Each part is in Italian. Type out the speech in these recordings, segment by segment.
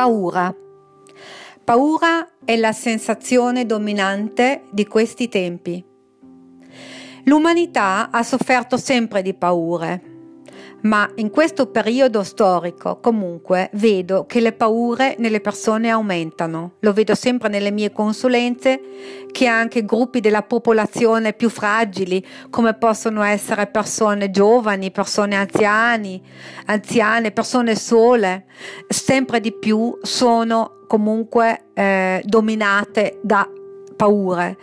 Paura. Paura è la sensazione dominante di questi tempi. L'umanità ha sofferto sempre di paure, ma in questo periodo storico comunque vedo che le paure nelle persone aumentano. Lo vedo sempre nelle mie consulenze che anche gruppi della popolazione più fragili, come possono essere persone giovani, persone anziani, anziane, persone sole, sempre di più sono comunque eh, dominate da paure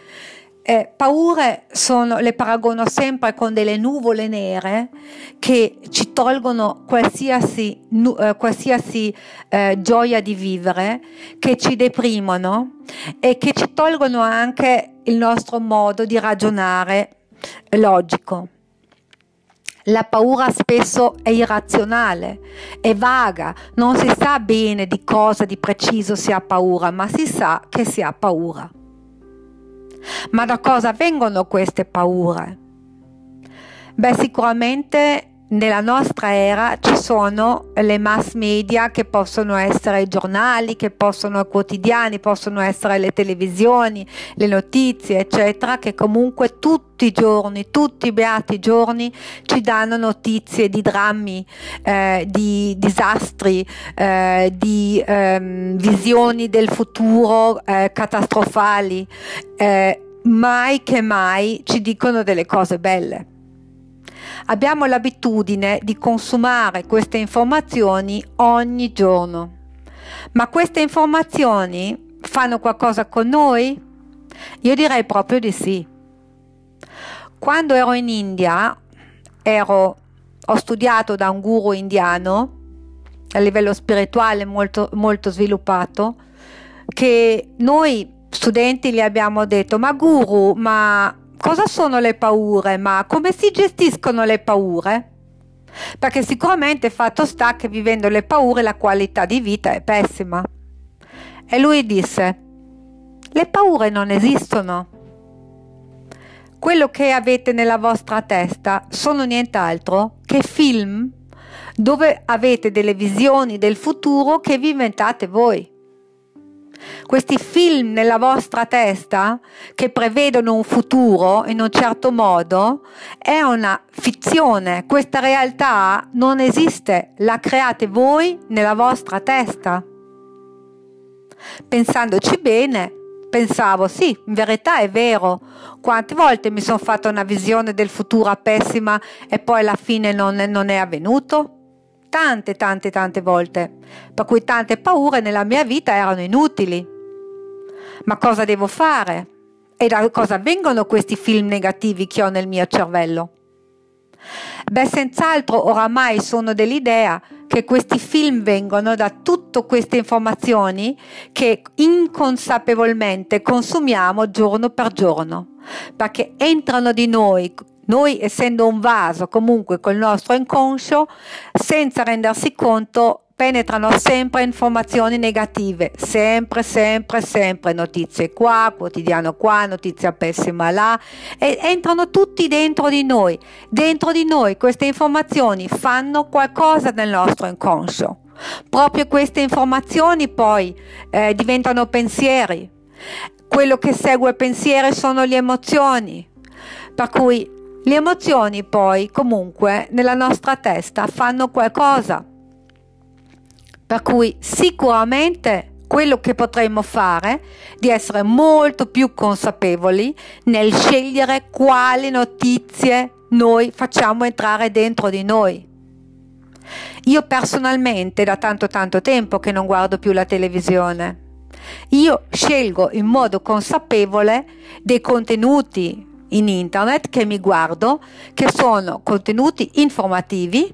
eh, paure sono, le paragono sempre con delle nuvole nere che ci tolgono qualsiasi, nu, eh, qualsiasi eh, gioia di vivere, che ci deprimono e che ci tolgono anche il nostro modo di ragionare logico. La paura spesso è irrazionale, è vaga, non si sa bene di cosa di preciso si ha paura, ma si sa che si ha paura. Ma da cosa vengono queste paure? Beh, sicuramente nella nostra era ci sono le mass media che possono essere i giornali, che possono essere quotidiani, possono essere le televisioni, le notizie, eccetera, che comunque tutti i giorni, tutti i beati giorni ci danno notizie di drammi, eh, di disastri, eh, di ehm, visioni del futuro eh, catastrofali. Eh, mai che mai ci dicono delle cose belle. Abbiamo l'abitudine di consumare queste informazioni ogni giorno. Ma queste informazioni fanno qualcosa con noi? Io direi proprio di sì. Quando ero in India, ero, ho studiato da un guru indiano a livello spirituale molto, molto sviluppato, che noi studenti gli abbiamo detto, ma guru, ma cosa sono le paure? Ma come si gestiscono le paure? Perché sicuramente fatto sta che vivendo le paure la qualità di vita è pessima. E lui disse, le paure non esistono. Quello che avete nella vostra testa sono nient'altro che film dove avete delle visioni del futuro che vi inventate voi questi film nella vostra testa che prevedono un futuro in un certo modo è una fizione, questa realtà non esiste, la create voi nella vostra testa. Pensandoci bene, pensavo sì, in verità è vero, quante volte mi sono fatta una visione del futuro pessima e poi alla fine non, non è avvenuto? Tante, tante, tante volte. Per cui tante paure nella mia vita erano inutili. Ma cosa devo fare? E da cosa vengono questi film negativi che ho nel mio cervello? Beh, senz'altro oramai sono dell'idea che questi film vengono da tutte queste informazioni che inconsapevolmente consumiamo giorno per giorno, perché entrano di noi, noi essendo un vaso comunque col nostro inconscio, senza rendersi conto penetrano sempre informazioni negative, sempre, sempre, sempre notizie qua, quotidiano qua, notizia pessima là, e entrano tutti dentro di noi. Dentro di noi queste informazioni fanno qualcosa nel nostro inconscio. Proprio queste informazioni poi eh, diventano pensieri. Quello che segue pensieri sono le emozioni. Per cui le emozioni poi comunque nella nostra testa fanno qualcosa per cui sicuramente quello che potremmo fare di essere molto più consapevoli nel scegliere quali notizie noi facciamo entrare dentro di noi. Io personalmente da tanto tanto tempo che non guardo più la televisione. Io scelgo in modo consapevole dei contenuti in internet che mi guardo, che sono contenuti informativi,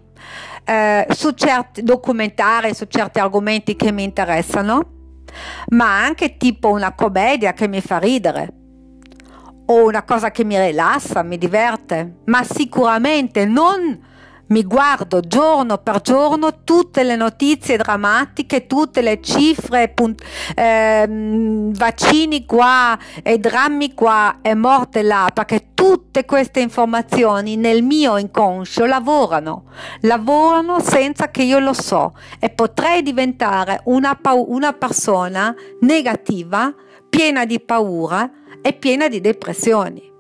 eh, su certi documentari, su certi argomenti che mi interessano, ma anche tipo una commedia che mi fa ridere o una cosa che mi rilassa, mi diverte, ma sicuramente non mi guardo giorno per giorno tutte le notizie drammatiche, tutte le cifre, punt- ehm, vaccini qua e drammi qua e morte là, perché tutte queste informazioni nel mio inconscio lavorano, lavorano senza che io lo so e potrei diventare una, pa- una persona negativa, piena di paura e piena di depressioni.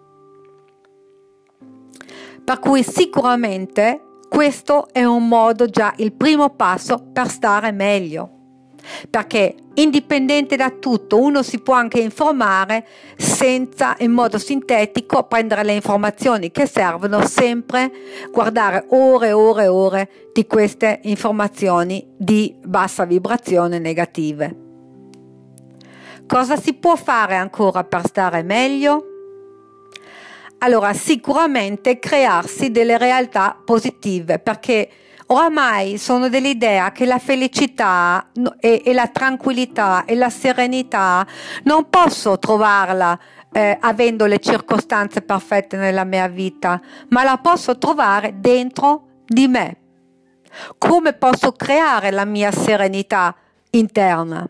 Per cui sicuramente questo è un modo già il primo passo per stare meglio. Perché indipendente da tutto uno si può anche informare senza in modo sintetico prendere le informazioni che servono sempre guardare ore e ore e ore di queste informazioni di bassa vibrazione negative. Cosa si può fare ancora per stare meglio? Allora sicuramente crearsi delle realtà positive perché oramai sono dell'idea che la felicità e, e la tranquillità e la serenità non posso trovarla eh, avendo le circostanze perfette nella mia vita, ma la posso trovare dentro di me. Come posso creare la mia serenità interna?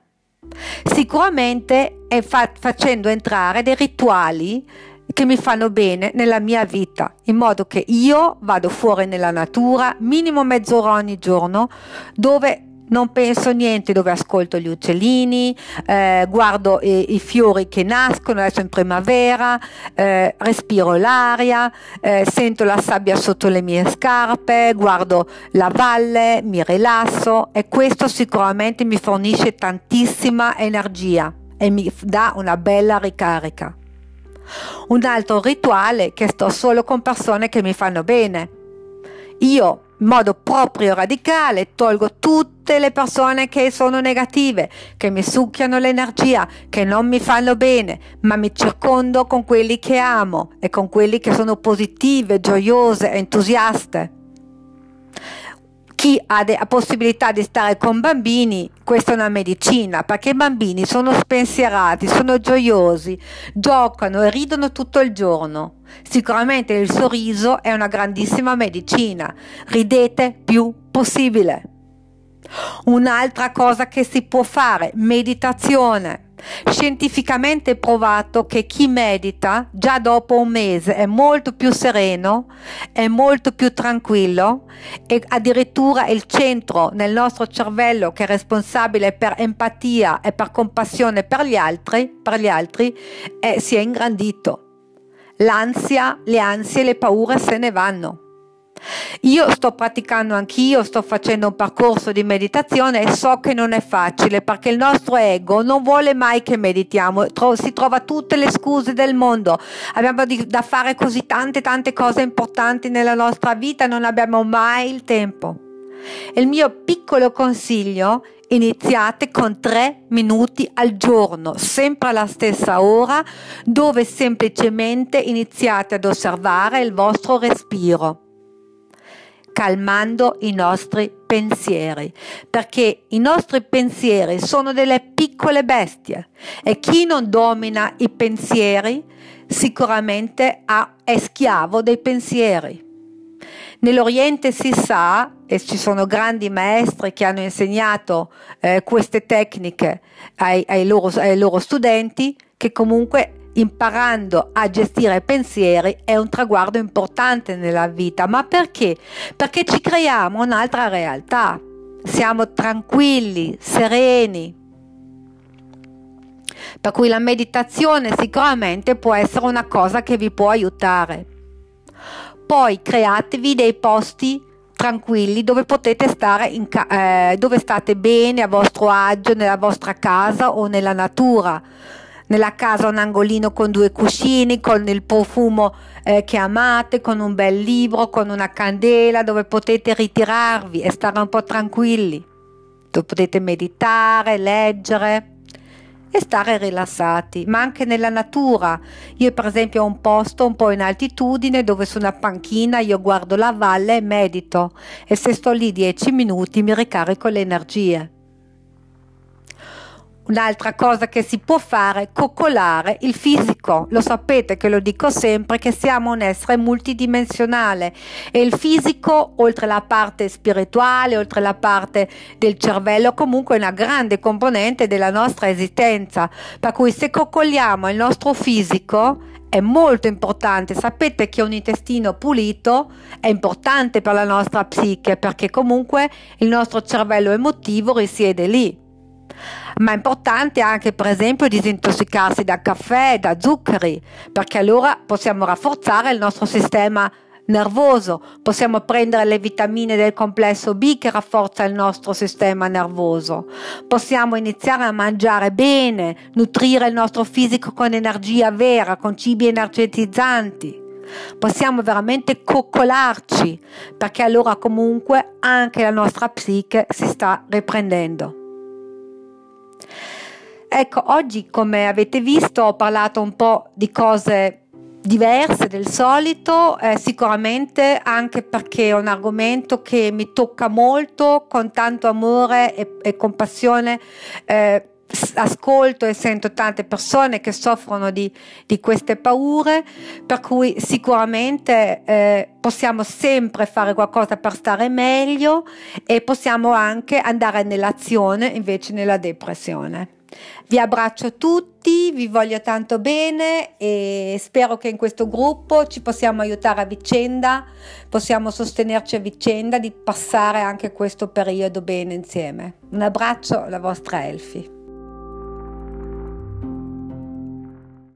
Sicuramente è fa- facendo entrare dei rituali che mi fanno bene nella mia vita, in modo che io vado fuori nella natura minimo mezz'ora ogni giorno dove non penso niente dove ascolto gli uccellini, eh, guardo i, i, fiori che nascono adesso in primavera, eh, respiro l'aria, eh, sento la sabbia sotto le mie scarpe, guardo la valle, mi rilasso e questo sicuramente mi fornisce tantissima energia e mi dà una bella ricarica. Un altro rituale che sto solo con persone che mi fanno bene. Io in modo proprio radicale tolgo tutte le persone che sono negative, che mi succhiano l'energia, che non mi fanno bene, ma mi circondo con quelli che amo e con quelli che sono positive, gioiose, entusiaste chi ha la possibilità di stare con bambini, questa è una medicina, perché i bambini sono spensierati, sono gioiosi, giocano e ridono tutto il giorno. Sicuramente il sorriso è una grandissima medicina. Ridete più possibile. Un'altra cosa che si può fare, meditazione. Scientificamente provato che chi medita già dopo un mese è molto più sereno, è molto più tranquillo e addirittura il centro nel nostro cervello che è responsabile per empatia e per compassione per gli altri, per gli altri è, si è ingrandito. L'ansia, le ansie, le paure se ne vanno. Io sto praticando anch'io, sto facendo un percorso di meditazione e so che non è facile perché il nostro ego non vuole mai che meditiamo, si trova tutte le scuse del mondo. Abbiamo da fare così tante tante cose importanti nella nostra vita, non abbiamo mai il tempo. Il mio piccolo consiglio iniziate con tre minuti al giorno, sempre alla stessa ora, dove semplicemente iniziate ad osservare il vostro respiro calmando i nostri pensieri, perché i nostri pensieri sono delle piccole bestie e chi non domina i pensieri sicuramente è schiavo dei pensieri. Nell'Oriente si sa, e ci sono grandi maestri che hanno insegnato eh, queste tecniche ai, ai, loro, ai loro studenti, che comunque imparando a gestire i pensieri è un traguardo importante nella vita. Ma perché? Perché ci creiamo un'altra realtà. Siamo tranquilli, sereni. Per cui la meditazione sicuramente può essere una cosa che vi può aiutare. Poi createvi dei posti tranquilli dove potete stare in ca- eh, dove state bene a vostro agio nella vostra casa o nella natura nella casa un angolino con due cuscini, con il profumo eh, che amate, con un bel libro, con una candela dove potete ritirarvi e stare un po' tranquilli, dove potete meditare, leggere e stare rilassati, ma anche nella natura. Io per esempio ho un posto un po' in altitudine dove su una panchina io guardo la valle e medito e se sto lì dieci minuti mi ricarico le energie. Un'altra cosa che si può fare è coccolare il fisico. Lo sapete che lo dico sempre che siamo un essere multidimensionale e il fisico, oltre la parte spirituale, oltre la parte del cervello, comunque è una grande componente della nostra esistenza. Per cui se coccoliamo il nostro fisico è molto importante. Sapete che un intestino pulito è importante per la nostra psiche perché comunque il nostro cervello emotivo risiede lì ma è importante anche per esempio disintossicarsi da caffè, da zuccheri, perché allora possiamo rafforzare il nostro sistema nervoso, possiamo prendere le vitamine del complesso B che rafforza il nostro sistema nervoso, possiamo iniziare a mangiare bene, nutrire il nostro fisico con energia vera, con cibi energetizzanti. Possiamo veramente coccolarci perché allora comunque anche la nostra psiche si sta riprendendo. Ecco, oggi come avete visto ho parlato un po' di cose diverse del solito, eh, sicuramente anche perché è un argomento che mi tocca molto con tanto amore e, e compassione. Eh, ascolto e sento tante persone che soffrono di, di queste paure, per cui sicuramente eh, possiamo sempre fare qualcosa per stare meglio e possiamo anche andare nell'azione invece nella depressione. Vi abbraccio tutti, vi voglio tanto bene e spero che in questo gruppo ci possiamo aiutare a vicenda, possiamo sostenerci a vicenda di passare anche questo periodo bene insieme. Un abbraccio, la vostra Elfi.